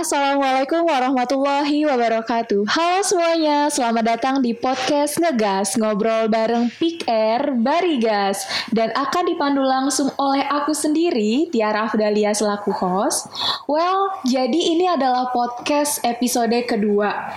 Assalamualaikum warahmatullahi wabarakatuh. Halo semuanya, selamat datang di podcast Ngegas Ngobrol bareng Pick Air Barigas. Dan akan dipandu langsung oleh aku sendiri, Tiara Afdalia selaku host. Well, jadi ini adalah podcast episode kedua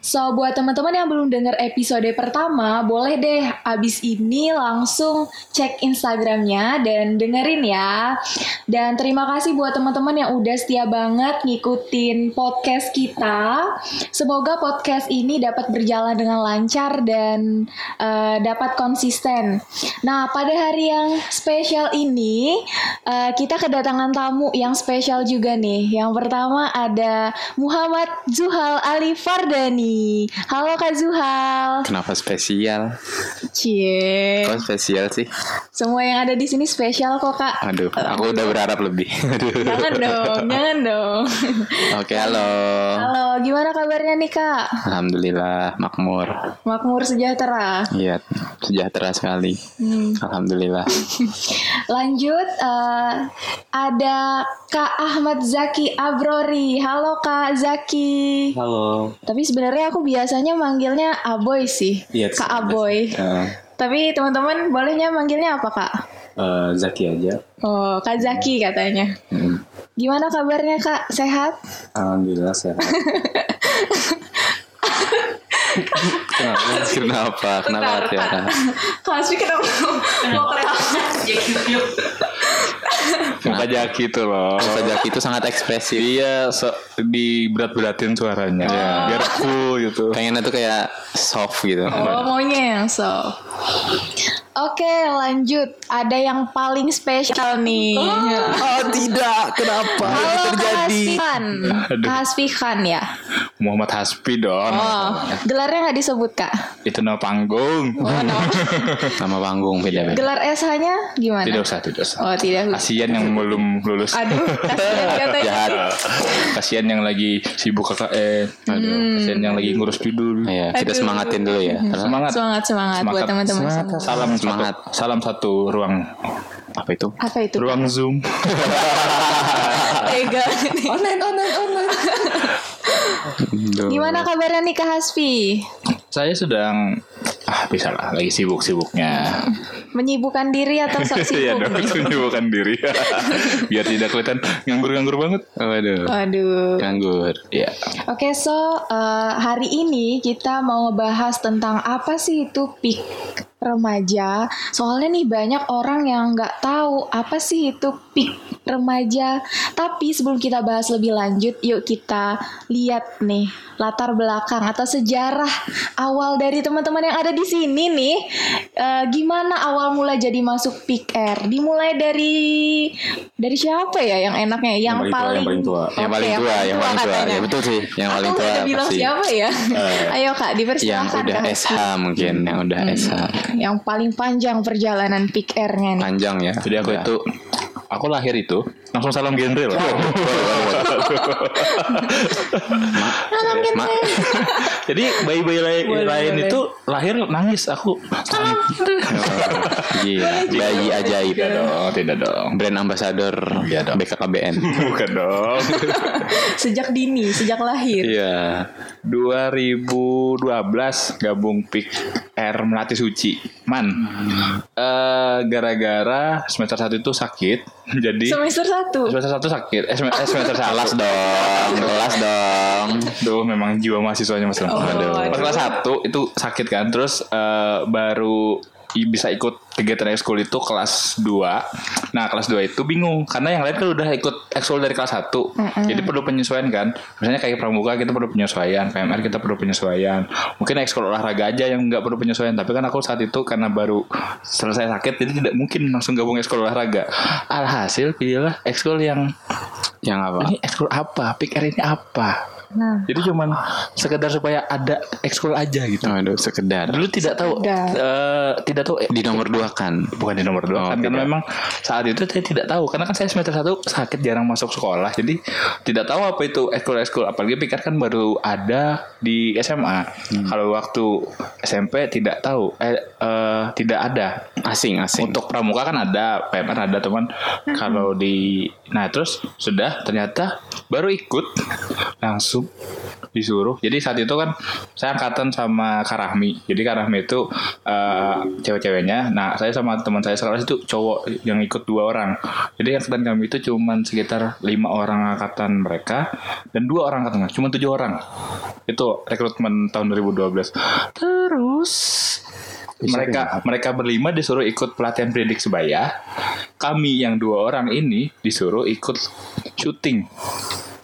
So, buat teman-teman yang belum dengar episode pertama Boleh deh abis ini langsung cek Instagramnya dan dengerin ya Dan terima kasih buat teman-teman yang udah setia banget ngikutin podcast kita. Semoga podcast ini dapat berjalan dengan lancar dan uh, dapat konsisten. Nah, pada hari yang spesial ini uh, kita kedatangan tamu yang spesial juga nih. Yang pertama ada Muhammad Zuhal Ali Fardani. Halo Kak Zuhal. Kenapa spesial? Cie. Kok spesial sih? Semua yang ada di sini spesial kok Kak. Aduh, aku udah berharap lebih. Aduh. Jangan dong, jangan dong. Oke, halo. Halo, gimana kabarnya nih Kak? Alhamdulillah makmur. Makmur sejahtera. Iya, sejahtera sekali. Hmm. Alhamdulillah. Lanjut, uh, ada Kak Ahmad Zaki Abrori. Halo Kak Zaki. Halo. Tapi sebenarnya aku biasanya manggilnya Aboy sih. Iya, Kak Aboy. Uh, Tapi teman-teman bolehnya manggilnya apa Kak? uh, Zaki aja. Oh, Kak Zaki katanya. Hmm. Gimana kabarnya Kak? Sehat? Alhamdulillah sehat. Kenapa? Kenapa? Kenapa Tiara? Kak Asfi kenapa mau Muka Jaki itu loh. Muka Jaki itu sangat ekspresif. Iya, so, di berat-beratin suaranya. Biar cool gitu. Pengennya tuh kayak soft gitu. Oh, maunya yang soft. Oke, lanjut. Ada yang paling spesial nih. Oh tidak, kenapa? Halo Kak Hasfihan. Hasfihan ya. Muhammad Hasbi dong. Oh, gelarnya nggak disebut kak. Itu nama panggung. Oh, no. Nama panggung beda-beda. Gelar SH-nya gimana? Tidak usah, tidak usah. Oh, tidak. Kasian yang belum lulus. Aduh, kasihan katanya. Jahat. Kasian yang lagi sibuk KKN. Aduh, kasian yang lagi ngurus judul. Iya, kita Aduh. semangatin dulu ya. Semangat. Semangat, semangat, buat teman-teman semua. Salam Semangat. Satu, salam satu ruang Apa itu? Apa itu? ruang Zoom. Tega. Online, online, online. Gimana kabarnya nih Kak Hasfi? Saya sedang ah bisa lah lagi sibuk-sibuknya. Menyibukkan diri atau sok Iya sibuk? dong, menyibukkan diri. Biar tidak kelihatan nganggur-nganggur banget. Waduh. Waduh. Nganggur. Iya. Oke, so uh, hari ini kita mau ngebahas tentang apa sih itu peak remaja. Soalnya nih banyak orang yang nggak tahu apa sih itu peak remaja. Tapi sebelum kita bahas lebih lanjut, yuk kita lihat nih latar belakang atau sejarah awal dari teman-teman yang ada di sini nih. Eh, gimana awal mula jadi masuk peak air? Dimulai dari dari siapa ya yang enaknya? Yang, Yang paling tua, yang paling tua. Yang paling tua, yang paling tua. katanya. Ya betul sih, yang Aku paling tua ada bilang pasti. siapa ya. Ayo kak, Yang dipersilakan udah Kak. SH mungkin, yang udah SH. Yang paling panjang perjalanan peak air-nya nih. Panjang ya. Jadi aku Udah. itu aku lahir itu langsung salam genre loh. Ma, Jadi bayi-bayi lain, Boleh, lain boleh. itu lahir nangis aku. gila, bayi ajaib. Tidak dong, tidak dong. Brand ambassador Iya dong. BKKBN. Bukan dong. Sejak dini, sejak lahir. Iya. 2012 gabung PIK R Melati Suci. Man. Eh gara-gara semester 1 itu sakit. Jadi Semester satu. semester 1 sakit. Eh, eh, semester 1 dong, kelas dong. Duh memang jiwa mahasiswanya Mas Ram. Oh, Aduh. Pas kelas 1 itu sakit kan Terus eh, baru bisa ikut kegiatan ekskul itu kelas 2 Nah kelas 2 itu bingung Karena yang lain kan udah ikut ekskul dari kelas 1 Jadi perlu penyesuaian kan Misalnya kayak pramuka kita perlu penyesuaian PMR kita perlu penyesuaian Mungkin ekskul olahraga aja yang nggak perlu penyesuaian Tapi kan aku saat itu karena baru selesai sakit Jadi tidak mungkin langsung gabung ekskul olahraga Alhasil pilihlah ekskul yang Yang apa? ini ekskul apa? PIKR ini apa? Nah. Jadi cuman sekedar supaya ada ekskul aja gitu. Waduh, sekedar. Dulu tidak tahu Sekedar. eh, tidak tahu Di nomor dua kan. bukan di nomor dua Oh, kan karena memang saat itu saya tidak tahu. Karena kan saya semester satu sakit jarang masuk sekolah. Jadi tidak tahu apa itu ekskul ekskul apalagi pikir kan baru ada di SMA Hmm. kalau waktu SMP tidak tahu. Eh, eh, tidak ada. Asing, asing. untuk pramuka kan ada PMR ada. Teman kalau di nah terus sudah ternyata baru ikut. Langsung disuruh. Jadi saat itu kan saya angkatan sama Karahmi. Jadi Karahmi itu eh, cewek-ceweknya. Nah saya sama teman saya sekelas itu cowok yang ikut dua orang. Jadi angkatan kami itu cuman sekitar lima orang angkatan mereka dan dua orang angkatan cuma tujuh orang. Itu rekrutmen tahun 2012 terus mereka mereka berlima disuruh ikut pelatihan predik sebaya. Kami yang dua orang ini disuruh ikut syuting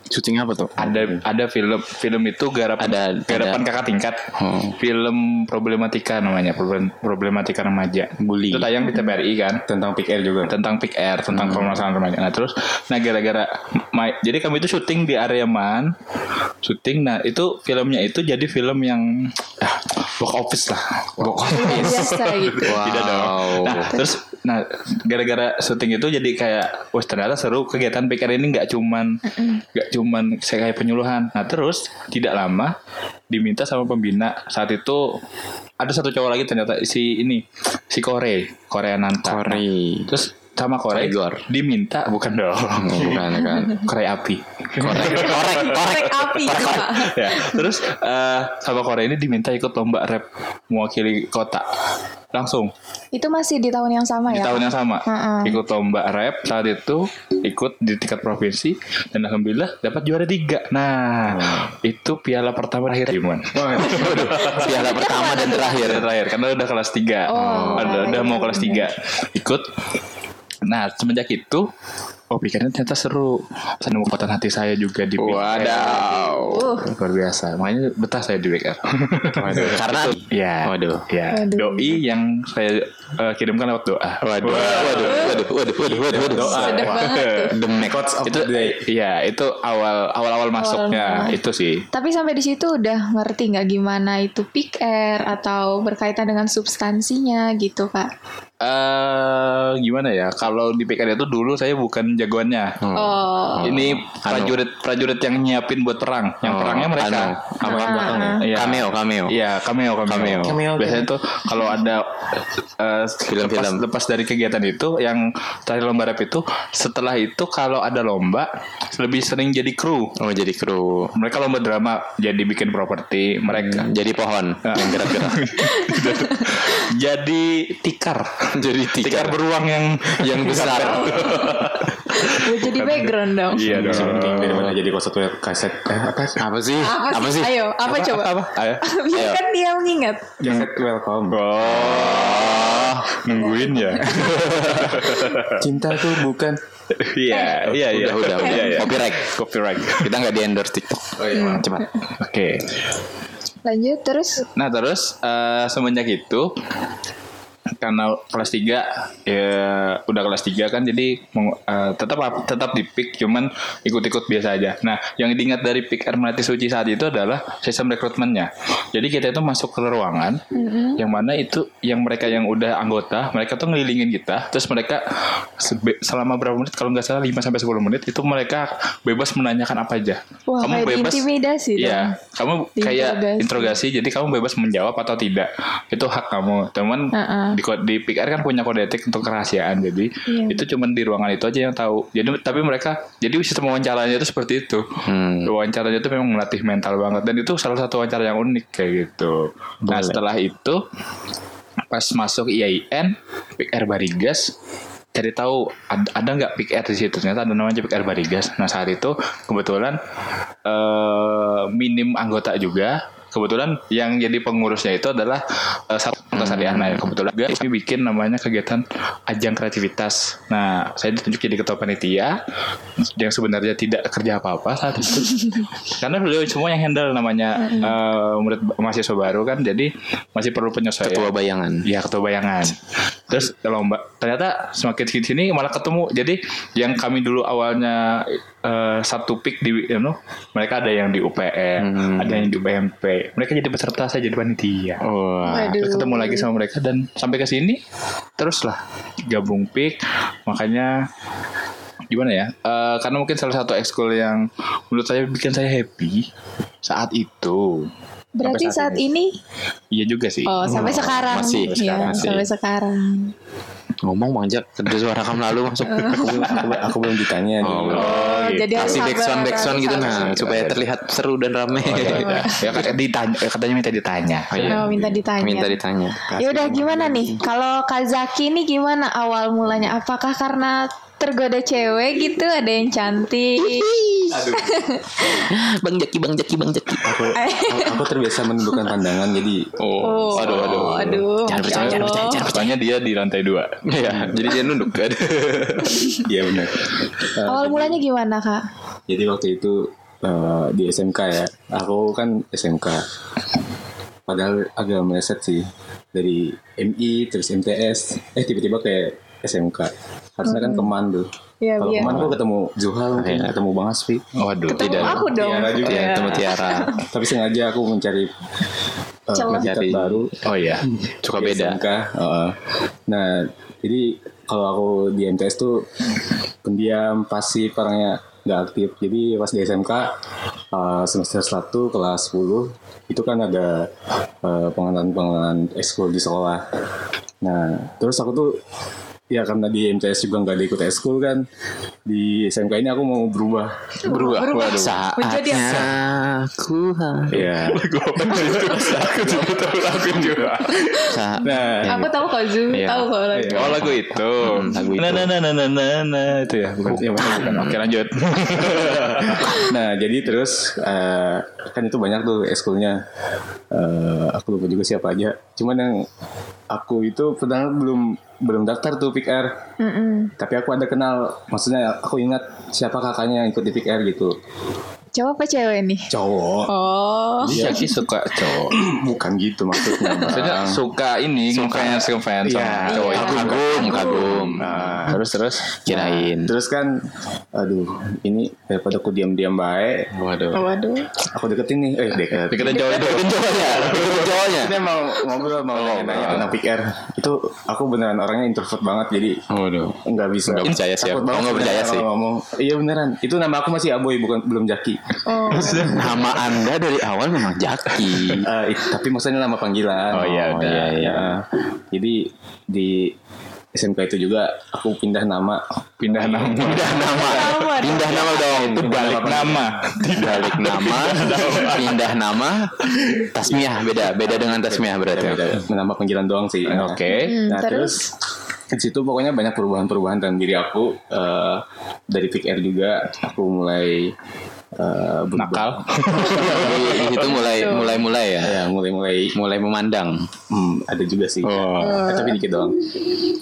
Syuting apa tuh? ada ada film film itu garapan Ada- garapan ada. kakak tingkat Oh. film problematika namanya problem- problematika remaja Bully. itu tayang di TVRI kan Tentang Pick Air juga. tentang pick air tentang permasalahan remaja nah terus nah gara-gara jadi kami itu syuting di area man syuting nah itu filmnya itu jadi film yang ah, box office lah box office biasa gitu. tidak dong. Nah, terus nah gara-gara syuting itu jadi kayak wah ternyata seru kegiatan pikir ini nggak cuman nggak cuman saya kayak penyuluhan. Nah, terus tidak lama diminta sama pembina saat itu ada satu cowok lagi ternyata si ini si Kore, Korea Nanta. Kore. Nah, terus sama Kore Koregor. diminta bukan dong. Oh, bukan, kan. Kore api. Korek, korek, korek. Korek api. Kak. ya, terus eh, sama Kore ini diminta ikut lomba rap mewakili kota. Langsung Itu masih di tahun yang sama di ya? tahun yang sama Heeh. ikut lomba rap saat itu ikut di tingkat provinsi dan alhamdulillah dapat juara tiga nah itu piala pertama terakhir Iman Piala pertama dan terakhir. Piala terakhir karena udah kelas tiga Oh. udah, udah mau kelas tiga ikut nah semenjak itu Oh pikirnya ternyata seru Saya nemu kekuatan hati saya juga di BKR. Wadaw. Uh, Luar biasa Makanya betah saya di BKR Karena Ya Waduh. Ya Waduh. Doi yang saya eh, kirimkan lewat doa Waduh, waduh, waduh, waduh, waduh, waduh, waduh. sedap banget tuh. The Mac. itu iya itu awal awal awal masuknya masuk. itu sih Tapi sampai di situ udah ngerti nggak gimana itu pick air atau berkaitan dengan substansinya gitu kak? Eh gimana ya kalau di PKD itu dulu saya bukan jagoannya Oh, ini prajurit prajurit yang nyiapin buat perang yang Oh, perangnya mereka anu. apa Ah. Iya. Cameo, cameo. Iya, cameo, cameo. Cameo. Biasanya tuh kalau ada eh, Film-film. lepas, lepas dari kegiatan itu yang terakhir lomba rap itu, setelah itu kalau ada lomba lebih sering jadi kru. Oh, jadi kru. Mereka lomba drama jadi bikin properti, mereka Jadi pohon yang gerak-gerak. jadi tikar. jadi Tikar tikar beruang yang yang besar. udah jadi background dong. Iya dong. daripada jadi satu kaset. Eh, apa sih? Apa sih? Apa, sih? Ayo, apa, coba? Apa? Ayo. Biar kan dia mengingat. Kaset welcome. Oh, nungguin ya. Cinta tuh bukan. Iya, iya, iya. Udah, udah, udah. Iya, iya. Copyright. Copyright. Kita nggak di endorse TikTok. Oh iya. Cepat. Oke. Lanjut terus. Nah terus eh, semenjak itu karena kelas 3 ya udah kelas 3 kan jadi eh, tetap tetap di pick cuman ikut-ikut biasa aja. Nah, yang diingat dari pick Air Melati Suci saat itu adalah sistem rekrutmennya. Jadi kita itu masuk ke ruangan yang mana itu yang mereka yang udah anggota, mereka tuh ngelilingin kita, terus mereka selama berapa menit kalau nggak salah 5 sampai 10 menit itu mereka bebas menanyakan apa aja. Wah, kayak diintimidasi Iya, kamu kayak interogasi jadi kamu bebas menjawab atau tidak itu hak kamu teman di ko- di PKR kan punya kode etik untuk kerahasiaan jadi Iya. itu cuman di ruangan itu aja yang tahu jadi tapi mereka jadi sistem wawancaranya itu seperti itu Hmm. wawancaranya itu memang melatih mental banget dan itu salah satu wawancara yang unik kayak gitu nah Boleh. setelah itu pas masuk IAIN PKR Barigas cari tahu ad- ada nggak pick air di situ ternyata ada namanya pick air Barigas nah saat itu kebetulan eh minim anggota juga kebetulan yang jadi pengurusnya itu adalah eh, satu Sariana ya kebetulan juga kami bikin namanya kegiatan ajang kreativitas. Nah saya ditunjuk jadi ketua panitia yang sebenarnya tidak kerja apa-apa saat itu. Karena beliau semua yang handle namanya eh, murid mahasiswa baru kan jadi masih perlu penyesuaian. Ketua bayangan. Iya ketua bayangan. Terus lomba ternyata semakin sini sini malah ketemu. Jadi yang kami dulu awalnya eh, satu pick di you know, mereka ada yang di UPN ada yang di UPMP mereka jadi peserta saya jadi panitia. Waduh. Terus ketemu lagi sama mereka dan sampai ke sini teruslah gabung pick makanya gimana ya Eh, karena mungkin salah satu ekskul yang menurut saya bikin saya happy saat itu Berarti Sampai saat ini iya juga sih oh sampai sekarang masih, ya masih. sampai sekarang. Ngomong Bang ada suara kamu lalu masuk. aku, belum- aku, aku belum ditanya nih. Oh, Oh, jadi harus backsound backsound gitu nah supaya terlihat seru dan rame. ya katanya ditanya eh, katanya minta ditanya Oh, iya. Oh, minta ditanya. Minta ditanya. Ya udah gimana nih? Kalau Kazaki nih gimana awal mulanya? Apakah karena tergoda cewek gitu? Ada yang cantik? Bang Jaki, Bang Jaki, Bang Jaki. Aku, aku, aku terbiasa menundukkan pandangan jadi oh, aduh aduh aduh. Jangan percaya, ya jangan percaya, jangan Soalnya dia di lantai dua Iya, jadi dia nunduk kan. iya benar. Awal mulanya gimana kak? Jadi waktu itu eh, di SMK ya. Aku kan SMK. Padahal agak meleset sih dari MI terus MTS. Eh tiba-tiba kayak SMK. Harusnya kan keman tuh. Iya, Kalau iya. keman aku ketemu Zuhal mungkin Iya. ketemu Bang Asfi. waduh Ketemu tidak. aku dong. Tiara juga. Iya, Iya. ketemu Tiara. Tapi sengaja aku mencari uh, Mencari- baru. oh iya Suka di beda. SMK. Heeh. Nah, jadi kalau aku di MTS tuh pendiam, pasif, orangnya nggak aktif. Jadi pas di SMK uh, semester 1 kelas 10 itu kan ada uh, pengenalan-pengenalan ekskul di sekolah. Nah, terus aku tuh ya karena di MTS juga nggak ikut ekskul kan. Di SMK ini aku mau berubah. Berubah. Waduh. Menjadi Saatnya aku ya. Aku juga tahu lagu juga. Nah Aku tahu kok Zu, Iya. tahu kok lagu. oh lagu itu. Lagu itu. nah nah nah nah nah nah, nah itu ya bukan Iya, benar, bukan. oke lanjut. Nah jadi terus eh, kan itu banyak tuh eskulnya Eh, aku lupa juga siapa aja. Cuman yang aku itu pernah belum belum daftar tuh Pick R Mm-mm. tapi aku ada kenal maksudnya aku ingat siapa kakaknya yang ikut di Pick R gitu Cowok apa cewek nih? cowok Oh, Jadi Jaki suka cowok bukan gitu maksudnya maksudnya Bang. suka ini ngefans ngefans sama Iya. cowok Iya. itu kagum, kagum. Nah, terus terus Kirain. terus kan aduh ini daripada aku diam-diam baik Waduh. waduh. aku deketin nih eh deket pikiran cowok itu Cowoknya, cowoknya. Kita mau ngobrol mau nanya tentang Pick R itu aku beneran orangnya introvert banget jadi Waduh. nggak bisa Nggak percaya sih aku. Oh, nggak percaya sih. ngomong iya beneran itu nama aku masih Aboy bukan belum Jaki Oh, Nama Anda dari awal memang Jaki. Eh, it- tapi maksudnya nama panggilan Oh, iya, Oh, udah. iya, iya. Ya. jadi di SMK itu juga aku pindah nama pindah nama Pindah nama. Pindah nama dong. itu balik nama Balik nama. Pindah nama. Tasmiah beda. Beda dengan tasmiah berarti. Beda, nama panggilan doang sih Nah, oke Hmm, nah terus di situ pokoknya banyak perubahan-perubahan dalam diri aku eh, dari Pick R juga aku mulai eh, berubah. nakal situ mulai mulai mulai ya. ya mulai mulai Mulai memandang. Hmm, ada juga sih. Oh. Eh, tapi dikit doang.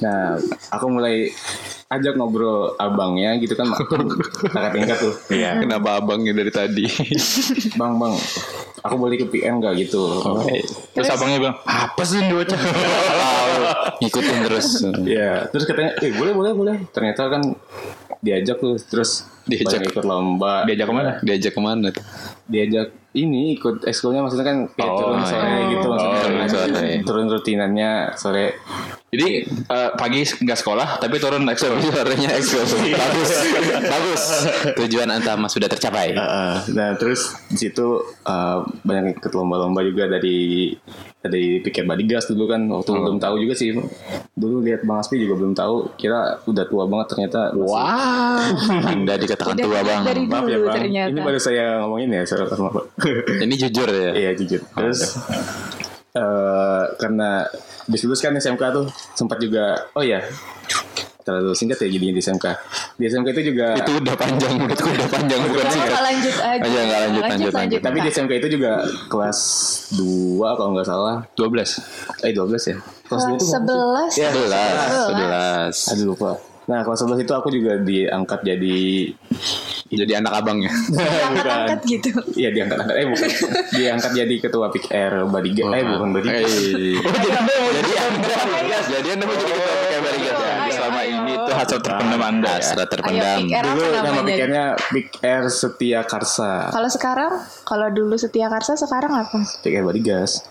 Nah, aku mulai ajak ngobrol abangnya gitu kan kakak tingkat tuh. Iya. Kenapa abangnya dari tadi? Bang, bang, aku boleh ke PM gak gitu? terus abangnya bilang apa sih ini bocah Ngikutin terus. Ya, terus katanya, eh boleh, boleh, boleh. Ternyata kan diajak tuh, terus Diajak. banyak ikut lomba. diajak ke mana Diajak ke mana tuh? diajak ini ikut ekskulnya maksudnya kan kayak Oh, turun sore iya. gitu maksudnya Oh, turun, turun rutinannya sore jadi eh, pagi nggak sekolah tapi turun ekskul Suaranya ekskul. Bagus. Bagus. Tujuan Antama sudah tercapai. Uh, nah terus di situ uh, banyak ikut lomba-lomba juga dari dari pikir Badigas dulu kan waktu belum tahu juga sih dulu lihat Bang Aspi juga belum tahu kira udah tua banget ternyata masih- Wah. Anda dikatakan Udah tua bang. dari maaf ya Bang ternyata. ini baru saya ngomongin ya maaf Ini jujur ya. iya jujur terus eh, karena habis lulus kan SMK tuh sempat juga oh ya terlalu singkat ya jadinya di SMK di SMK itu juga Itu udah panjang menurutku udah panjang bukan singkat. nggak lanjut aja? Aja, nggak lanjut, lanjut, lanjut. tapi di. SMK itu juga kelas 2 kalau nggak salah 12 eh 12 ya kelas 2 itu Kelas sebelas. Ya, Sebelas. Sebelas. Aduh lupa. Nah kelas 11 itu aku juga diangkat jadi Jadi anak abangnya. Angkat-angkat gitu. Iya diangkat-angkat. Eh bukan. diangkat jadi ketua Pick Air Badiga. Eh bukan Badiga. Eh. Jadi jadi anda jadi anda mau jadi ketua PKR Barigas ya. Selama ini tuh hasrat terpendam anda. Ayo terpendam. Dulu nama namanya? Pick Airnya Pick Air Setia Karsa. Kalau sekarang, kalau dulu Setia Karsa sekarang apa? Pick Air Badigas.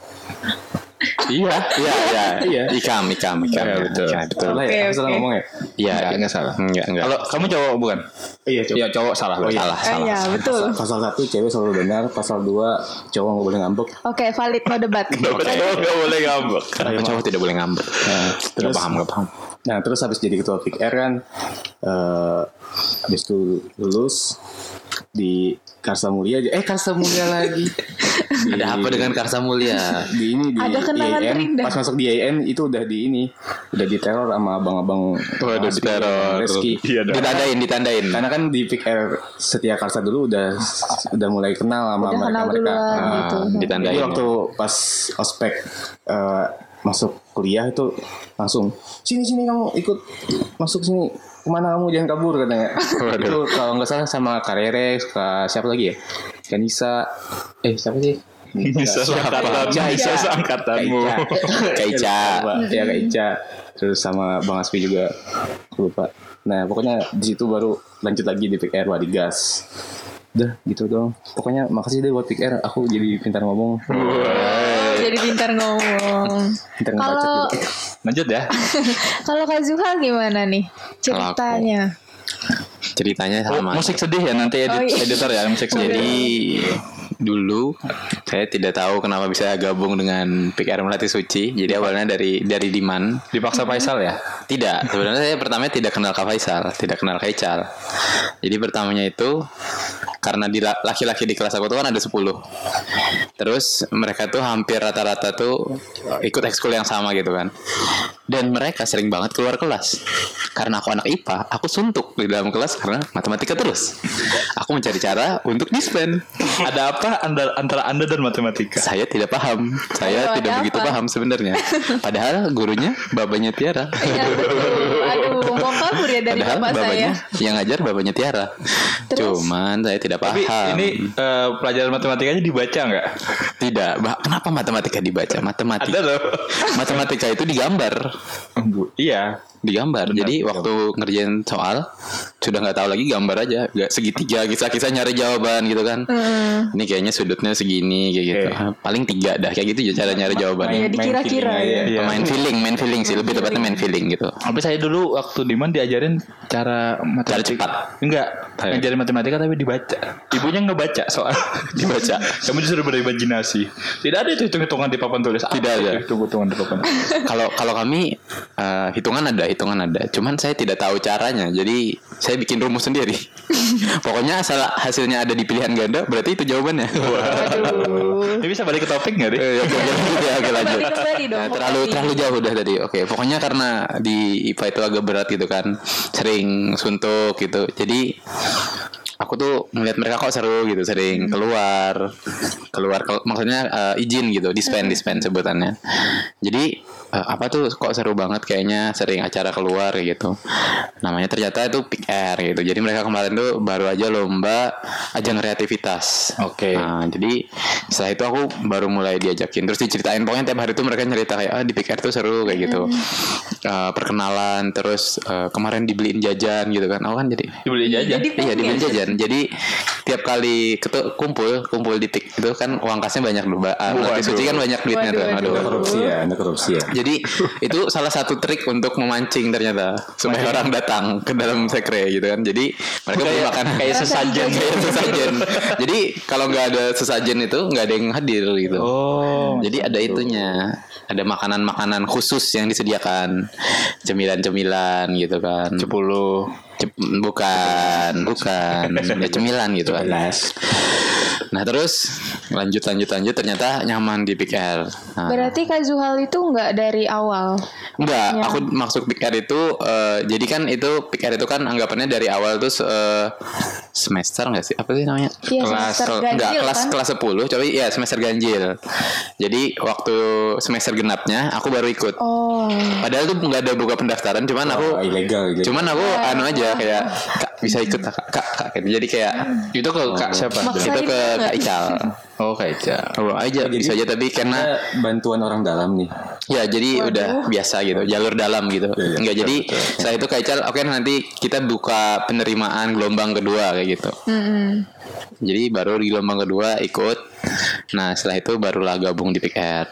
Iya, iya, iya. Iya. Ikam, ikam, ikam. Iya, betul. Iya, betul. Salah Oke, ya? Aku salah ngomong ya? Iya, Enggak, enggak salah. Enggak, enggak. Kalau kamu cowok bukan? Iya coba. Iya cowok salah. Oh, iya. salah, Eh, salah. iya betul. Pasal satu cewek selalu benar, pasal dua cowok nggak boleh ngambek. Oke, valid no debat. Cowok nggak boleh ngambek. Kenapa cowok tidak boleh ngambek? Nah, Enggak terus paham, enggak paham. Nah terus habis jadi ketua Pick Air kan, eh habis itu lulus di Karsa Mulia aja. Eh Karsa Mulia lagi. Di- Ada apa dengan Karsa Mulia? di ini di Ada pas masuk di IAIN itu udah di ini udah diteror sama abang-abang Waduh, Aspi, diteror. Reski Iya. Ditandain, ditandain. karena kan di Pick Air Setia Karsa dulu udah udah mulai kenal sama Udah mereka kenal mereka duluan Ah, gitu. ditandain. jadi waktu pas ospek eh, masuk kuliah itu langsung sini sini kamu ikut masuk sini ke mana kamu jangan kabur katanya itu kalau nggak salah sama Karere ke siapa lagi ya Kanisa eh siapa sih seangkatan. Ica, Bisa Ica. seangkatanmu. Kak Ica. Ya Kak Ica. Terus sama Bang Aspi juga. Lupa. Nah pokoknya di situ baru lanjut lagi di Air Wadigas. Udah gitu dong. Pokoknya makasih deh buat Air. Aku jadi pintar ngomong. Jadi pintar ngomong. Kalau juga. Lanjut ya. kalau Kak Zuhal gimana nih ceritanya? Ceritanya Oh, sama. musik sedih ya nanti edit, Oh, iya. editor ya musik sedih. Jadi dulu saya tidak tahu kenapa bisa gabung dengan PKR Melati Suci. Jadi awalnya dari dari Diman. Dipaksa Faisal ya. Tidak, sebenarnya saya pertama tidak kenal Kak Faisal, tidak kenal Kak Ical. Jadi pertamanya itu karena di la- laki-laki di kelas aku tuh kan ada 10. Terus mereka tuh hampir rata-rata tuh ikut ekskul yang sama gitu kan. Dan mereka sering banget keluar kelas. Karena aku anak IPA, aku suntuk di dalam kelas karena matematika terus. Aku mencari cara untuk dispen. Ada apa anda, antara anda dan matematika? Saya tidak paham. Saya Ayo, tidak begitu apa? paham sebenarnya. Padahal gurunya babanya Tiara. Aduh, mau kabur ya dari Padahal bapak saya. bapaknya yang ngajar bapaknya Tiara. Terus? Cuman saya tidak Tapi paham. ini eh, pelajaran matematikanya dibaca nggak? tidak. Bah- Kenapa matematika dibaca? Matematika. Ada loh. Matematika itu digambar. iya. Digambar. Benar, Jadi betul. waktu ngerjain soal sudah nggak tahu lagi gambar aja. Gak segitiga kisah-kisah nyari jawaban gitu kan. Ini kayaknya sudutnya segini kayak gitu. Oke. Paling tiga dah kayak gitu cara nyari jawabannya. Iya, dikira-kira feeling aja. ya. Iya. Main feeling, main feeling sih lebih tepatnya main feeling gitu. Tapi saya dulu waktu di mana diajarin cara matematika. cepat. Enggak, ngajarin matematika tapi dibaca. Ibunya ngebaca soal dibaca. Kamu disuruh berimajinasi. Tidak ada itu hitung-hitungan di papan tulis. Tidak ada. hitung-hitungan di papan tulis. kalau kalau kami eh, hitungan ada hitungan ada cuman saya tidak tahu caranya jadi saya bikin rumus sendiri pokoknya asal hasilnya ada di pilihan ganda berarti itu jawabannya. Ini bisa balik ke topik nggak, Ri? Eh, oke, oke, oke, lanjut. Nah, terlalu terlalu jauh udah tadi. Oke, pokoknya karena di IPA itu agak berat gitu kan, sering suntuk gitu. Jadi aku tuh melihat mereka kok seru gitu, sering keluar, keluar, kel- maksudnya eh, izin gitu, dispen, dispen sebutannya. Jadi eh, apa tuh kok seru banget kayaknya sering acara keluar kayak gitu. Namanya ternyata itu Pick Air gitu. Jadi mereka kemarin tuh baru aja lomba ajang kreativitas. Oke. Nah, jadi setelah itu aku baru mulai diajakin terus diceritain pokoknya tiap hari tuh mereka cerita kayak ah di PKR tuh seru kayak gitu Eh, perkenalan terus eh, kemarin dibeliin jajan gitu kan aku kan jadi Dibeli jajan. Jadi iya dibeliin jajan jadi tiap kali ketu kumpul kumpul di pik itu kan uang kasnya banyak loh Mbak. Ah, Melati Waduh. suci kan banyak duitnya tuh Waduh, aduh. waduh. korupsi ya, ada korupsi ya. Jadi itu salah satu trik untuk memancing ternyata supaya orang datang ke dalam sekre gitu kan. Jadi mereka beli Kayak- makanan kayak sesajen. kayak sesajen. Jadi kalau nggak ada sesajen itu nggak ada yang hadir gitu. Oh. Jadi ada itunya, ada makanan-makanan khusus yang disediakan, cemilan-cemilan gitu kan. Sepuluh. Cep- bukan, bukan, ya cemilan gitu kan. Nah terus lanjut lanjut lanjut ternyata nyaman di Big Air. Nah, Berarti Kak Zuhal itu nggak dari awal. Enggak, Ya. aku masuk Big Air itu eh, jadi kan itu Big Air itu kan anggapannya dari awal tuh eh, semester enggak sih? Apa sih namanya? Iya, kelas semester enggak ganjil, kelas kan? kelas 10, coba ya semester ganjil. Jadi waktu semester genapnya aku baru ikut. Oh. Padahal tuh nggak ada buka pendaftaran, cuman aku Oh, ilegal gitu. cuman aku anu aja kayak kak bisa ikut kak kak, kak gitu. jadi kayak Itu ke kak siapa? Maksain itu ke banget. kak Ical Oh kak Ica. ngobrol aja bisa aja tapi karena bantuan orang dalam nih. Ya jadi udah biasa gitu jalur dalam gitu. Iya, Enggak jadi setelah itu Kak Ical oke nanti kita buka penerimaan gelombang kedua kayak gitu. Mm-mm. Jadi baru di gelombang kedua ikut. Nah setelah itu barulah gabung di PKR.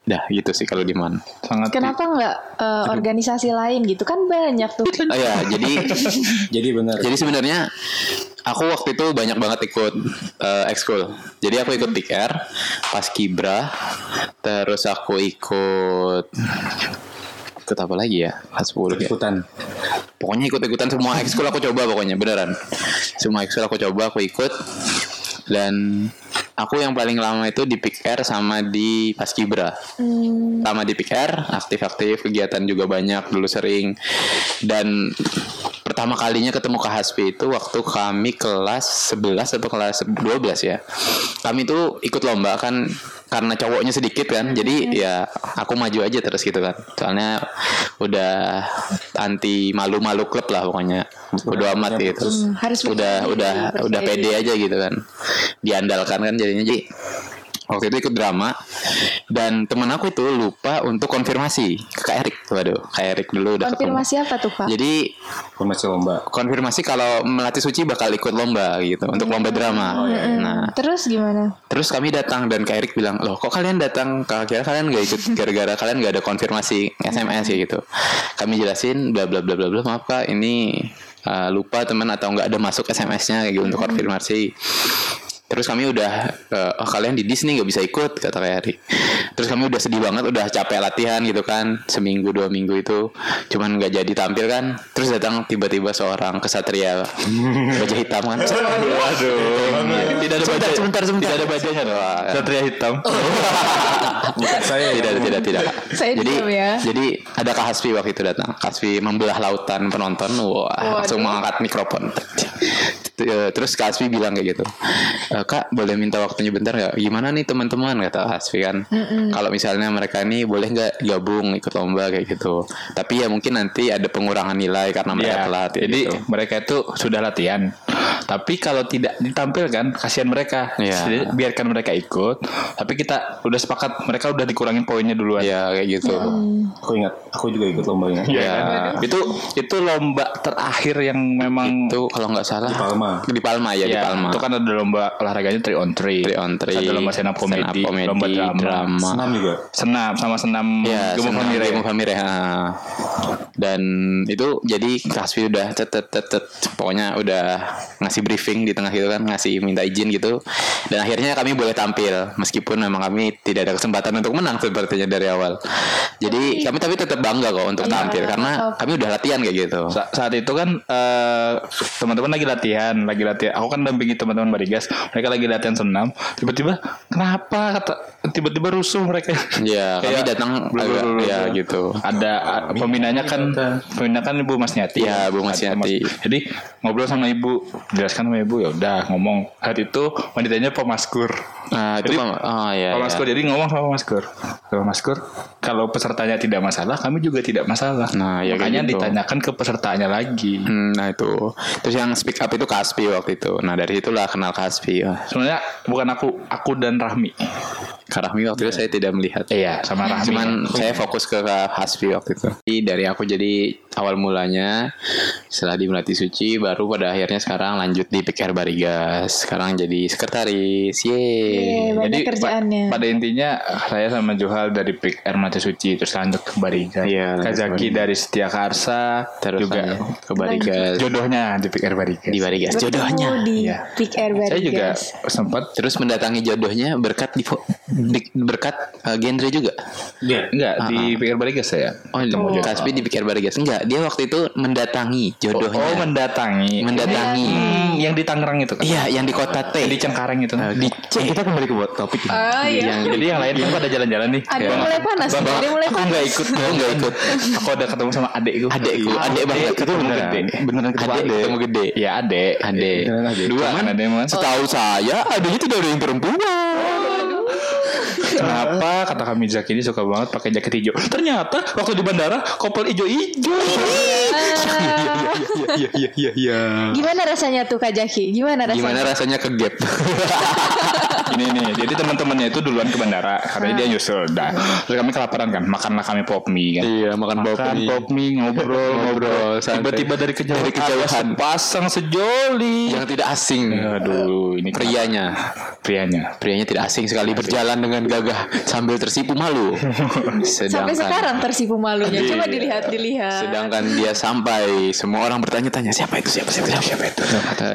Dah gitu sih kalau di Man. Sangat Kenapa nggak eh, organisasi lain gitu kan banyak tuh. Oh ya jadi Jadi benar. jadi sebenarnya aku waktu itu banyak banget ikut eh, ekskul. Jadi aku ikut PKR, pas Kibra, terus aku ikut ikut apa lagi ya? Kelas 10 ya. ikutan. pokoknya ikut-ikutan semua ekskul aku coba pokoknya beneran semua ekskul aku coba aku ikut dan aku yang paling lama itu di Air sama di Paskibra. Hmm, sama di Air aktif-aktif kegiatan juga banyak dulu sering. Dan pertama kalinya ketemu Kak Hasbi itu waktu kami kelas 11 atau kelas 12 ya. Kami tuh ikut lomba kan karena cowoknya sedikit kan jadi ya aku maju aja terus gitu kan. Soalnya udah anti malu-malu klub lah pokoknya. Udah amat gitu. Hmm, harus udah udah udah pede aja gitu kan. Diandalkan kan jadinya jadi waktu itu ikut drama dan temen aku itu lupa untuk konfirmasi ke Kak Erik waduh Kak Erik dulu udah ketemu. konfirmasi apa tuh Kak? jadi Formasi lomba. konfirmasi kalau melatih suci bakal ikut lomba gitu untuk lomba drama nah Terus gimana? Terus kami datang dan Kak Erik bilang, loh kok kalian datang? Kak kira kalian nggak ikut gara-gara kalian nggak ada konfirmasi SMS ya gitu. Kami jelasin bla bla bla bla bla maaf kak ini uh, lupa teman atau nggak ada masuk SMS-nya kayak gitu untuk konfirmasi. Terus kami udah uh, oh kalian di Disney nggak bisa ikut kata Erik. Terus kami udah sedih banget, udah capek latihan gitu kan, seminggu dua minggu itu, cuman nggak jadi tampil kan. Terus datang tiba-tiba seorang kesatria baju hitam kan. Waduh. Tidak ada baja. Sebentar, sebentar. Tidak ada bajanya loh. Satria hitam. Bukan saya Tidak, tidak, tidak. Saya jadi, diam ya. jadi ada Kak Hasbi waktu itu datang. Kak Hasbi membelah lautan penonton. Wah, langsung mengangkat mikrofon. Terus Kak Hasbi bilang kayak gitu. "Eh, Kak, boleh minta waktunya bentar nggak? Gimana nih teman-teman kata Hasbi kan. Kalau misalnya mereka ini boleh nggak gabung ikut lomba kayak gitu. Tapi ya mungkin nanti ada pengurangan nilai karena mereka Ya, telat. jadi gitu. mereka itu sudah latihan. Tapi kalau tidak ditampilkan, kasihan mereka. Iya. Jadi biarkan mereka ikut. Tapi kita udah sepakat mereka udah dikurangin poinnya duluan. ya kayak gitu. Aku ingat, aku juga ikut lombanya. Iya Ya. kan? Itu itu lomba terakhir yang memang Itu kalau nggak salah Di Palma. Di Palma ya, di Ya, Palma. Itu kan ada lomba olahraganya 3 on 3. Three on three. Ada lomba Stand up comedy, lomba drama. drama. Senam juga. Senam sama senam Ya, gemuk senang famire. Gemuk Famire, ha. Dan itu jadi Kasvi udah cet, cet. pokoknya udah ngasih briefing di tengah gitu kan, ngasih minta izin gitu. Dan akhirnya kami boleh tampil meskipun memang kami tidak ada kesempatan untuk menang sepertinya dari awal. Jadi kami tapi tetap bangga kok untuk Iya, tampil karena kami udah latihan kayak gitu. Sa- saat itu kan eh, teman-teman lagi latihan, lagi latihan. Aku kan dampingi teman-teman Barigas, mereka lagi latihan senam. Tiba-tiba kenapa kata tiba-tiba rusuh mereka? Ya, kami Kayak datang agak ya gitu. Ada a- pembinanya kan, pembina kan Ibu Mas Nyati. Iya, Bu Mas Nyati. Jadi ngobrol sama Ibu, jelaskan sama Ibu ya udah ngomong. Saat itu wanitanya pemaskur. Nah, itu Jadi, oh ya. Pak Maskur jadi ngomong sama Maskur. Pak Maskur, kalau pesertanya tidak masalah, kami juga tidak masalah. Nah, ya Makanya gitu. ditanyakan ke pesertanya lagi. Hmm, nah itu. Terus yang speak up itu Kaspi waktu itu. Nah dari situlah kenal Kaspi. Wah, Sebenarnya bukan aku, aku dan Rahmi. Kak Rahmi waktu itu saya tidak melihat. Iya, sama Rahmi. Cuman saya fokus ke Kak Hasbi waktu itu. Jadi dari aku jadi awal mulanya setelah di Melati Suci baru pada akhirnya sekarang lanjut di PKR Barigas. Sekarang jadi sekretaris. Banyak Jadi pa- kerjaannya. pada intinya saya sama Johal dari Pik Air Mati Suci terus lanjut ke Bariga. Iya, Kazaki dari Setia Karsa Terus juga ke Barigas. jodohnya di Pik Air Bariga. Di Barigas Bertemu jodohnya. di Iya. Pick Air Saya juga Barigas. sempat Terus mendatangi jodohnya berkat di Di- berkat eh, genre juga. Enggak di PR Barigas saya. Oh, Kaspi di pikir Barigas. Enggak, dia waktu itu mendatangi jodohnya. Oh, mendatangi. mendatangi. Hmm, yang di Tangerang itu kan. Iya, yang di kota T. Di Cengkareng itu. di C. kita kembali ke buat topik ini. Oh iya. Yang Jadi yang lain kan pada jalan-jalan nih. Ada Ya. yang mulai panas. Bang, Ada yang mulai aku panas. nggak ikut, aku nggak ikut. Aku udah ketemu sama adekku. Adekku, adek banget. Ketemu beneran. gede. Beneran ketemu Adek adek. ketemu gede. Ya adek. Adek. Beneran adek. Dua kan adek. Setahu saya adanya tidak ada yang perempuan. Kenapa kata kami Jack ini suka banget pakai jaket hijau? Ternyata waktu di bandara kopel hijau-hijau. Iya iya iya iya. Gimana rasanya tuh Kak Jaki? Gimana rasanya? Gimana rasanya ke gap? ini nih, jadi teman-temannya itu duluan ke bandara karena dia nyusul. Dah. Terus kami kelaparan kan, makanlah kami pop mie kan. Iya, makan pop Makan mie. pop mie, ngobrol, ngobrol. santai. Tiba-tiba dari kejauhan, Dari kejauhan. ada sepasang sejoli. yang tidak asing. Aduh, ini Prianya. prianya. Prianya tidak asing sekali berjalan dengan gagah sambil tersipu malu. Sampai sekarang tersipu malunya. Coba dilihat, dilihat. Sedangkan dia sampai semua orang bertanya-tanya siapa itu siapa siapa siapa, siapa itu.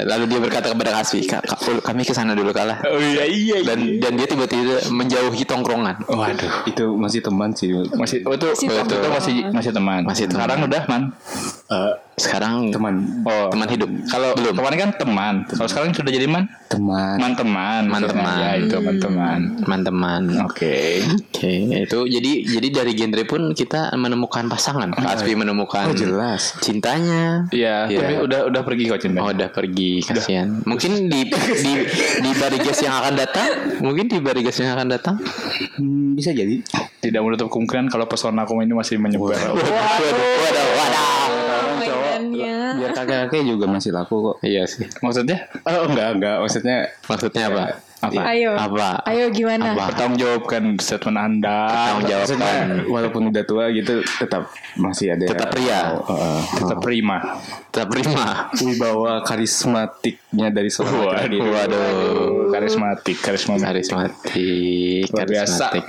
Lalu dia berkata kepada Kaspi, "Kak, Kak, kami ke sana dulu kalah." Oh iya iya. Dan dan dia tiba-tiba menjauhi tongkrongan. Waduh. Itu masih teman sih. Masih oh, itu, Masih itu, teman. masih masih teman. Masih teman. Sekarang udah man. Eh, Sekarang teman Oh, teman hidup. Kalau belum kemarin kan teman. Kalau sekarang sudah jadi man? teman. Man teman. Man teman. Ya itu man teman. teman-teman. Oke. Oke, itu jadi jadi dari genre pun kita menemukan pasangan. Kaspi menemukan Oh, jelas. cintanya. Iya, Iya. tapi udah udah pergi kok cinta. Oh, udah pergi, kasihan. Mungkin di di di Barigas yang akan datang, mungkin di Barigas yang akan datang. Hmm, bisa jadi. Tidak menutup kemungkinan kalau pesona aku ini masih menyebar. Waduh, waduh, waduh. Kakek-kakek juga masih laku kok. Iya sih. Maksudnya? Oh enggak enggak maksudnya Maksudnya apa? Apa? Ayo. Apa? Ayo gimana? Apa? Bertanggung jawabkan statement Anda. Tanggung maksudnya jawabkan. walaupun udah tua gitu tetap masih ada Tetap pria. Oh, oh, Tetap prima. Tetap prima. wibawa karismatiknya dari seorang laki-laki. Waduh, waduh. Karismatik, karismatik. Karismatik, Luar biasa. karismatik.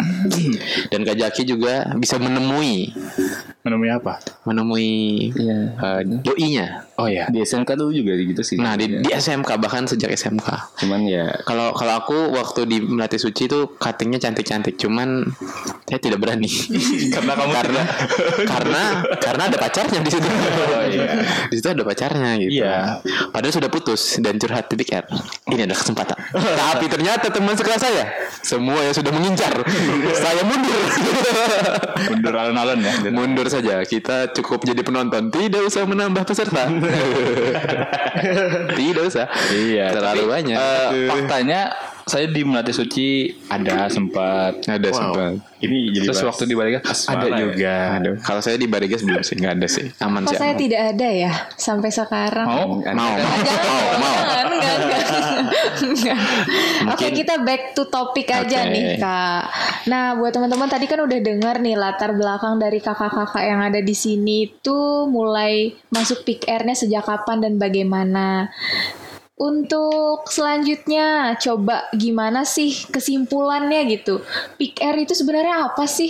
Dan Kak Jaki juga bisa menemui Menemui apa? menemui Iya. eh, doinya. Oh ya. Di SMK tuh juga gitu sih. Nah, di, di SMK bahkan sejak SMK. cuman ya Kalau kalau aku waktu di Melati Suci itu cuttingnya cantik-cantik, cuman saya tidak berani. Karena kamu karena karena karena ada pacarnya di situ. Oh, iya. Di situ ada pacarnya gitu. Iya. Padahal sudah putus dan curhat titik R. Ini adalah kesempatan. Tapi ternyata teman sekelas saya semua yang sudah mengincar. saya mundur. mundur alon-alon ya. mundur saja. Kita cukup jadi penonton. Tidak usah menambah peserta. Tidak usah. Iya. Terlalu tapi, banyak. eh, faktanya saya di Melati Suci ada sempat. ada wow. sempat. ini jadi Terus bahas waktu di Balikan ada asmara ya. juga. Aduh, kalau saya di Barigas belum sih, nggak ada sih. Aman Kok sih. saya aman. tidak ada ya sampai sekarang? Mau? Mau, mau, mau. Oke, kita back to topik aja nih, Kak. Nah, buat teman-teman tadi kan udah dengar nih latar belakang dari kakak-kakak yang ada di sini itu mulai masuk pick air-nya sejak kapan dan bagaimana. Untuk selanjutnya, coba gimana sih kesimpulannya gitu? Pick air itu sebenarnya apa sih?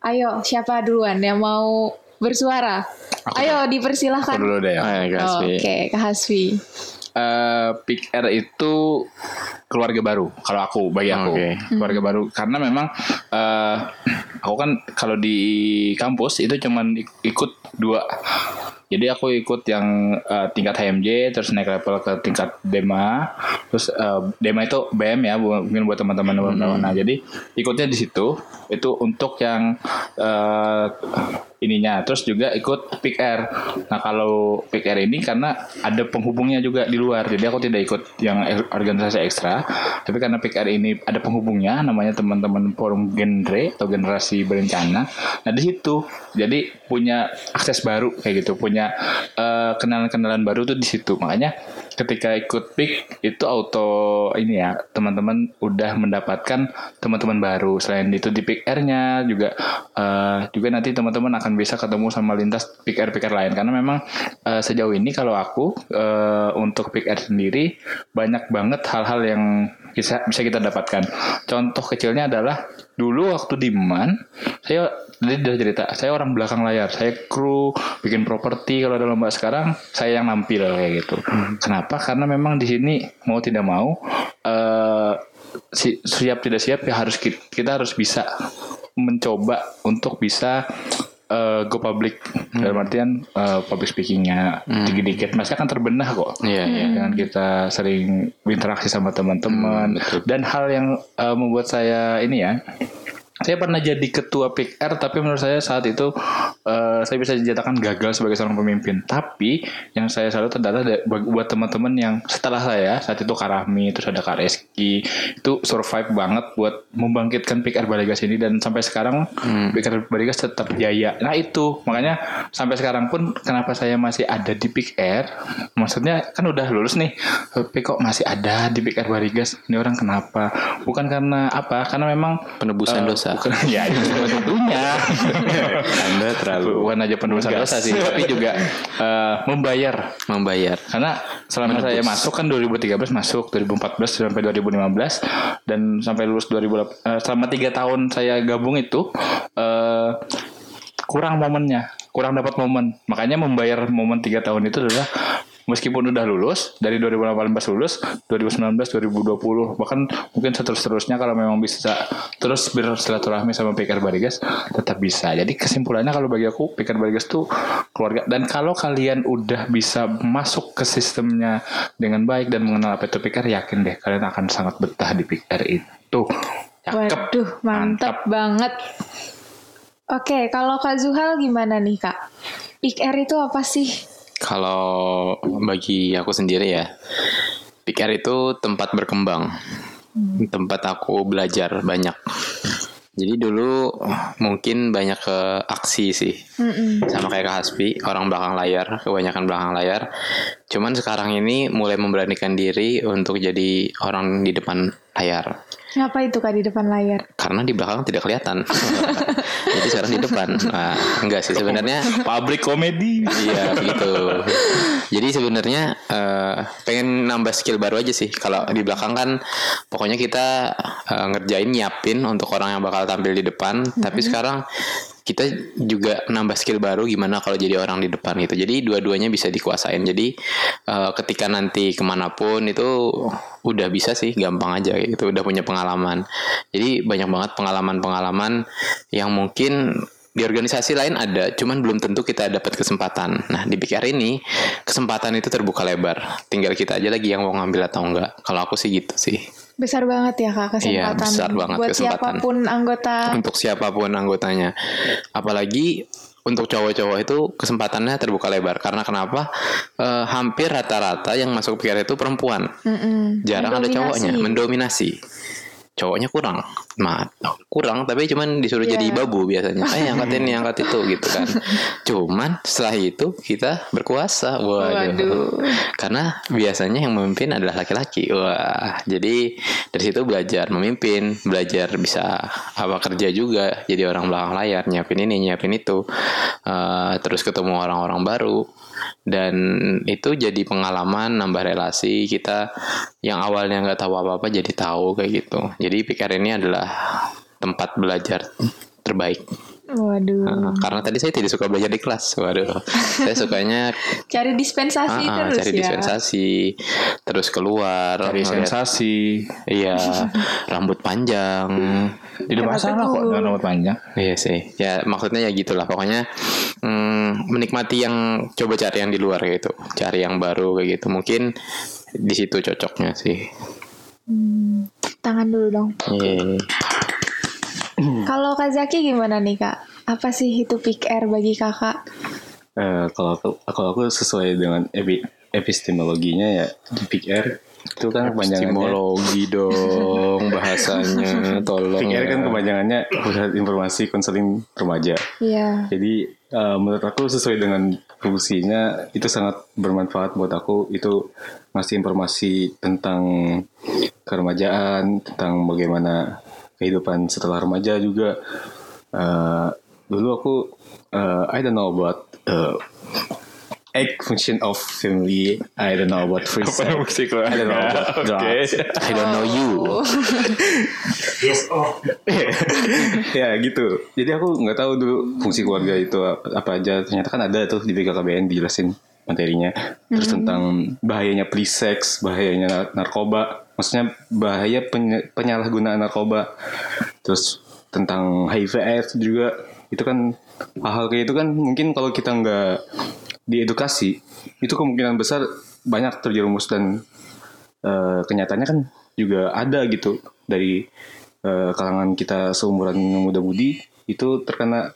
Ayo, siapa duluan yang mau bersuara? Ayo, dipersilahkan. Aku dulu deh ya. Ayo, Kak Hasbi. Oke, Kak Hasfi. eh Pick R itu keluarga baru kalau aku bagi aku Oke. keluarga baru karena memang eh aku kan kalau di kampus itu cuman ik- ikut dua jadi aku ikut yang eh, tingkat HMJ terus naik level ke tingkat DEMA terus eh, DEMA itu BM ya mungkin buat teman-teman belum tahu. nah jadi ikutnya di situ itu untuk yang eh, ininya. Terus juga ikut Pick R nah kalau Pick R ini karena ada penghubungnya juga di luar jadi aku tidak ikut yang organisasi ekstra. Tapi karena Pick R ini ada penghubungnya namanya teman-teman forum genre atau generasi berencana. Nah di situ jadi punya akses baru kayak gitu punya eh, kenalan-kenalan baru tuh di situ. Makanya ketika ikut pick itu auto ini ya teman-teman udah mendapatkan teman-teman baru. Selain itu di pick R-nya juga eh, juga nanti teman-teman akan bisa ketemu sama lintas pick R pick R lain. Karena memang eh, sejauh ini kalau aku eh, untuk pick R sendiri banyak banget hal-hal yang bisa bisa kita dapatkan. Contoh kecilnya adalah dulu waktu di MAN saya tadi udah cerita saya orang belakang layar saya kru bikin properti kalau ada lomba sekarang saya yang nampil kayak gitu. Kenapa? Karena memang di sini mau tidak mau eh si, siap tidak siap ya harus kita, kita harus bisa mencoba untuk bisa eh, go public. Dalam artian eh, public speakingnya dikit-dikit. Masih akan terbenah kok. Iya, iya. dengan kita sering berinteraksi sama teman-teman. Dan hal yang eh, membuat saya ini ya saya pernah jadi ketua PIKR tapi menurut saya saat itu eh, saya bisa dinyatakan gagal sebagai seorang pemimpin. Tapi yang saya selalu ternyata buat teman-teman yang setelah saya saat itu Kak Rahmi terus ada Kak Reski itu survive banget buat membangkitkan PIKR Baligas ini. Dan sampai sekarang PIKR Baligas tetap jaya. Nah itu. Makanya sampai sekarang pun kenapa saya masih ada di PIKR maksudnya kan udah lulus nih. Tapi kok masih ada di PIKR Baligas? Ini orang kenapa? Bukan karena apa? Karena memang Penebusan Eh, dosa. Bukan, ya itu salah satunya. Anda terlalu Bukan aja penebusan dosa sih, tapi juga eh, membayar. membayar. Karena selama saya masuk kan 2013 masuk, 2014 sampai 2015 dan sampai lulus 2008 eh, selama tiga tahun saya gabung itu eh, kurang momennya, kurang dapat momen. Makanya membayar momen tiga tahun itu adalah meskipun udah lulus dari 2018 lulus 2019 2020 bahkan mungkin seterus-terusnya kalau memang bisa terus bersilaturahmi sama PKR Barigas tetap bisa jadi kesimpulannya kalau bagi aku PKR Barigas tuh keluarga dan kalau kalian udah bisa masuk ke sistemnya dengan baik dan mengenal apa itu PKR yakin deh kalian akan sangat betah di PKR itu Cakep. Waduh, mantap, banget. Oke, kalau Kak Zuhal gimana nih Kak? PIKR itu apa sih? Kalau bagi aku sendiri ya, PIKR itu tempat berkembang, tempat aku belajar banyak. Jadi dulu mungkin banyak ke aksi sih, sama kayak Kak Hasbi, orang belakang layar, kebanyakan belakang layar. Cuman sekarang ini mulai memberanikan diri untuk jadi orang di depan layar. Ngapa itu Kak di depan layar? Karena di belakang tidak kelihatan. jadi sekarang di depan. Nah, enggak sih sebenarnya public comedy Iya begitu. Jadi sebenarnya eh, pengen nambah skill baru aja sih. Kalau di belakang kan pokoknya kita eh, ngerjain nyiapin untuk orang yang bakal tampil di depan. Tapi sekarang kita juga nambah skill baru gimana kalau jadi orang di depan gitu. Jadi dua-duanya bisa dikuasain. Jadi eh, ketika nanti ke mana pun itu udah bisa sih gampang aja gitu. Udah punya pengalaman. Jadi banyak banget pengalaman-pengalaman yang mungkin di organisasi lain ada, cuman belum tentu kita dapat kesempatan. Nah, di PKR ini kesempatan itu terbuka lebar. Tinggal kita aja lagi yang mau ngambil atau enggak. Kalau aku sih gitu sih. Besar banget ya Kak Iya, kesempatan besar banget buat kesempatan. siapa pun anggota. Untuk siapa pun anggotanya. Apalagi untuk cowok-cowok itu kesempatannya terbuka lebar. Karena kenapa? Eh, hampir rata-rata yang masuk PKR itu perempuan. Mm-mm. Jarang ada cowoknya, mendominasi. Cowoknya kurang, Ma, kurang tapi cuman disuruh Iya. jadi babu biasanya. Eh angkat ini, angkat itu gitu kan. Cuman setelah itu kita berkuasa. Waduh. Waduh. Karena biasanya yang memimpin adalah laki-laki. Wah, jadi dari situ belajar memimpin, belajar bisa apa kerja juga, jadi orang belakang layar, nyiapin ini, nyiapin itu. Eh, terus ketemu orang-orang baru dan itu jadi pengalaman nambah relasi kita yang awalnya nggak tahu apa-apa jadi tahu kayak gitu. Jadi PKR ini adalah tempat belajar terbaik Waduh. Nah, karena tadi saya tidak suka belajar di kelas waduh saya sukanya Cari dispensasi ah, terus cari ya. dispensasi terus keluar Cari ngeliat- sensasi iya rambut panjang tidak masalah kok dengan rambut panjang Iya sih, ya maksudnya ya gitulah pokoknya mm, menikmati yang coba cari yang di luar gitu, cari yang baru kayak gitu. Mungkin di situ cocoknya sih. Tangan dulu dong. Iya. Kalau Kak Zaki gimana nih Kak? Apa sih itu PIKR bagi Kakak? Eh, kalau aku kalau aku sesuai dengan epi, epistemologinya ya di PIKR itu kan kepanjangannya Epistemologi dong bahasanya, tolong. PIKR kan ya. kepanjangannya pusat informasi konseling remaja. Iya. Jadi eh, menurut aku sesuai dengan fungsinya itu sangat bermanfaat buat aku itu ngasih informasi tentang keremajaan tentang bagaimana kehidupan setelah remaja juga. Eh, dulu aku eh, I don't know about eh, egg function of family. I don't know about free sex. I don't know about drugs. I don't know you. ya gitu. Jadi aku nggak tahu dulu fungsi keluarga itu apa aja. Ternyata kan ada tuh di BKKBN dijelasin materinya. Terus tentang bahayanya pre-sex, bahayanya nar- narkoba. Maksudnya bahaya penyalahgunaan narkoba terus tentang HIV AIDS juga itu kan hal-hal kayak itu kan mungkin kalau kita nggak diedukasi itu kemungkinan besar banyak terjerumus dan eh, kenyataannya kan juga ada gitu dari eh, kalangan kita seumuran muda-mudi itu terkena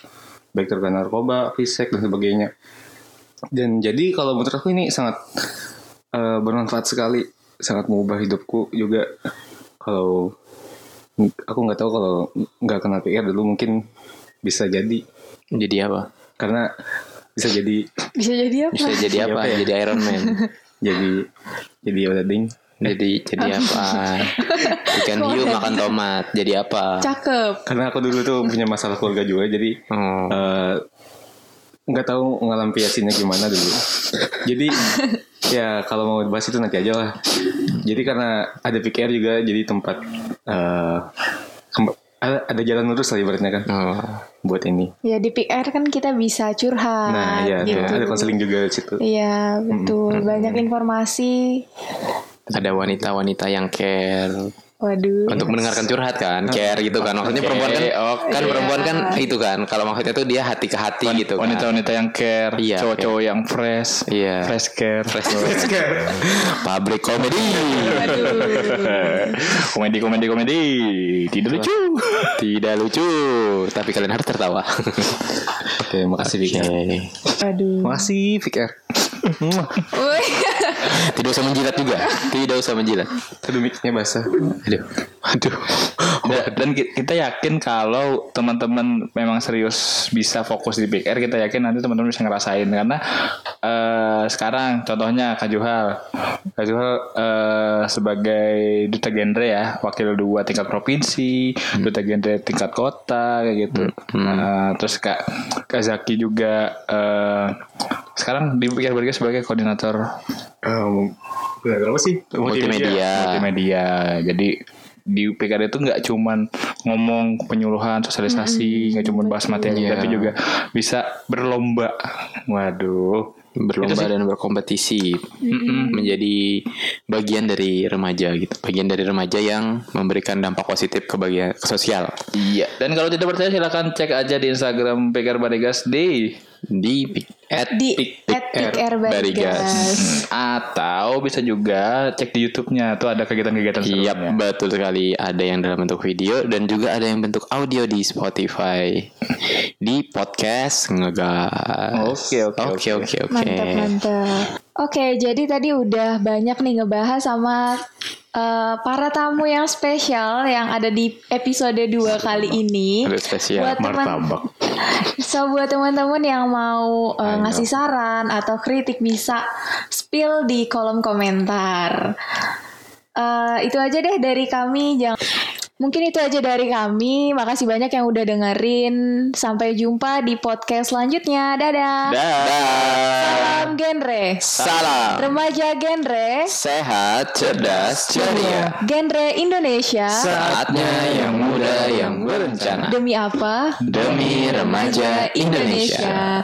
baik terkena narkoba, fisik dan sebagainya. Dan jadi kalau menurut aku ini sangat eh, bermanfaat sekali, sangat mengubah hidupku juga. Kalau aku nggak tahu kalau nggak kenal PR dulu mungkin bisa jadi Jadi apa? karena bisa jadi Bisa jadi apa? Bisa jadi apa? Ya? Jadi Iron Man. jadi jadi Odading Jadi jadi apa? Ikan hiu makan tomat. Jadi apa? Cakep. karena aku dulu tuh punya masalah keluarga juga jadi Oh. eh, nggak tahu ngelampiasinnya gimana dulu jadi ya kalau mau bahas itu nanti aja lah jadi karena ada PKR juga jadi tempat eh, kem- ada, ada jalan lurus lah ibaratnya kan Oh. buat ini Ya di PR kan kita bisa curhat. nah ya gitu. ada konseling juga di situ Iya betul banyak informasi. Ada wanita-wanita yang care Waduh. untuk mendengarkan curhat kan, care gitu kan. Maksudnya perempuan kan, oke. kan perempuan kan itu kan. Kalau maksudnya tuh dia hati ke hati gitu kan. Wanita-wanita yang care, Iya, cowok-cowok yang fresh, Iya. fresh care, Fresh care. Public comedy. komedi, komedi, komedi, tidak lucu. Tidak lucu, tapi kalian harus tertawa. oke makasih Oke. PKR Aduh. makasih Wih. Tidak usah menjilat juga. Tidak usah menjilat. aduh mic-nya basah Aduh. Aduh. Dan, dan ki- kita yakin kalau teman-teman memang serius bisa fokus di PR, kita yakin nanti teman-teman bisa ngerasain karena eh, sekarang contohnya Kak Juhal, Kak Juhal eh, sebagai duta genre ya, wakil dua tingkat provinsi, duta genre tingkat kota kayak gitu. Nah, terus Kak Kak Zaki juga eh, sekarang di PR sebagai koordinator um, apa sih? Multimedia. multimedia. Jadi di PKD itu nggak cuman ngomong penyuluhan sosialisasi, nggak cuman bahas materi, Iya. tapi juga bisa berlomba. Waduh, berlomba dan berkompetisi. Menjadi bagian dari remaja gitu. Bagian dari remaja yang memberikan dampak positif ke bagian ke sosial. Iya. Dan kalau tidak percaya silakan cek aja di Instagram PKR Barigas di di pik- at Di pik- at PR Barigas. atau bisa juga cek di YouTube-nya tuh ada kegiatan-kegiatan Iya serunya. betul sekali ada yang dalam bentuk video dan juga ada yang bentuk audio di Spotify di podcast ngegas. Oke, oke, oke oke. Mantap mantap. Oke jadi tadi udah banyak nih ngebahas sama eh, para tamu yang spesial yang ada di episode 2 kali ini. Ada spesial Buat teman martabak So buat teman-teman yang mau uh, ngasih saran atau kritik bisa spill di kolom komentar. Uh, itu aja deh dari kami. Jangan Mungkin itu aja dari kami. Makasih banyak yang udah dengerin. Sampai jumpa di podcast selanjutnya. Dadah. Salam genre. Salam. Remaja genre. Sehat, cerdas, ceria. Genre Indonesia. Saatnya yang muda yang berencana Demi apa? demi remaja Indonesia.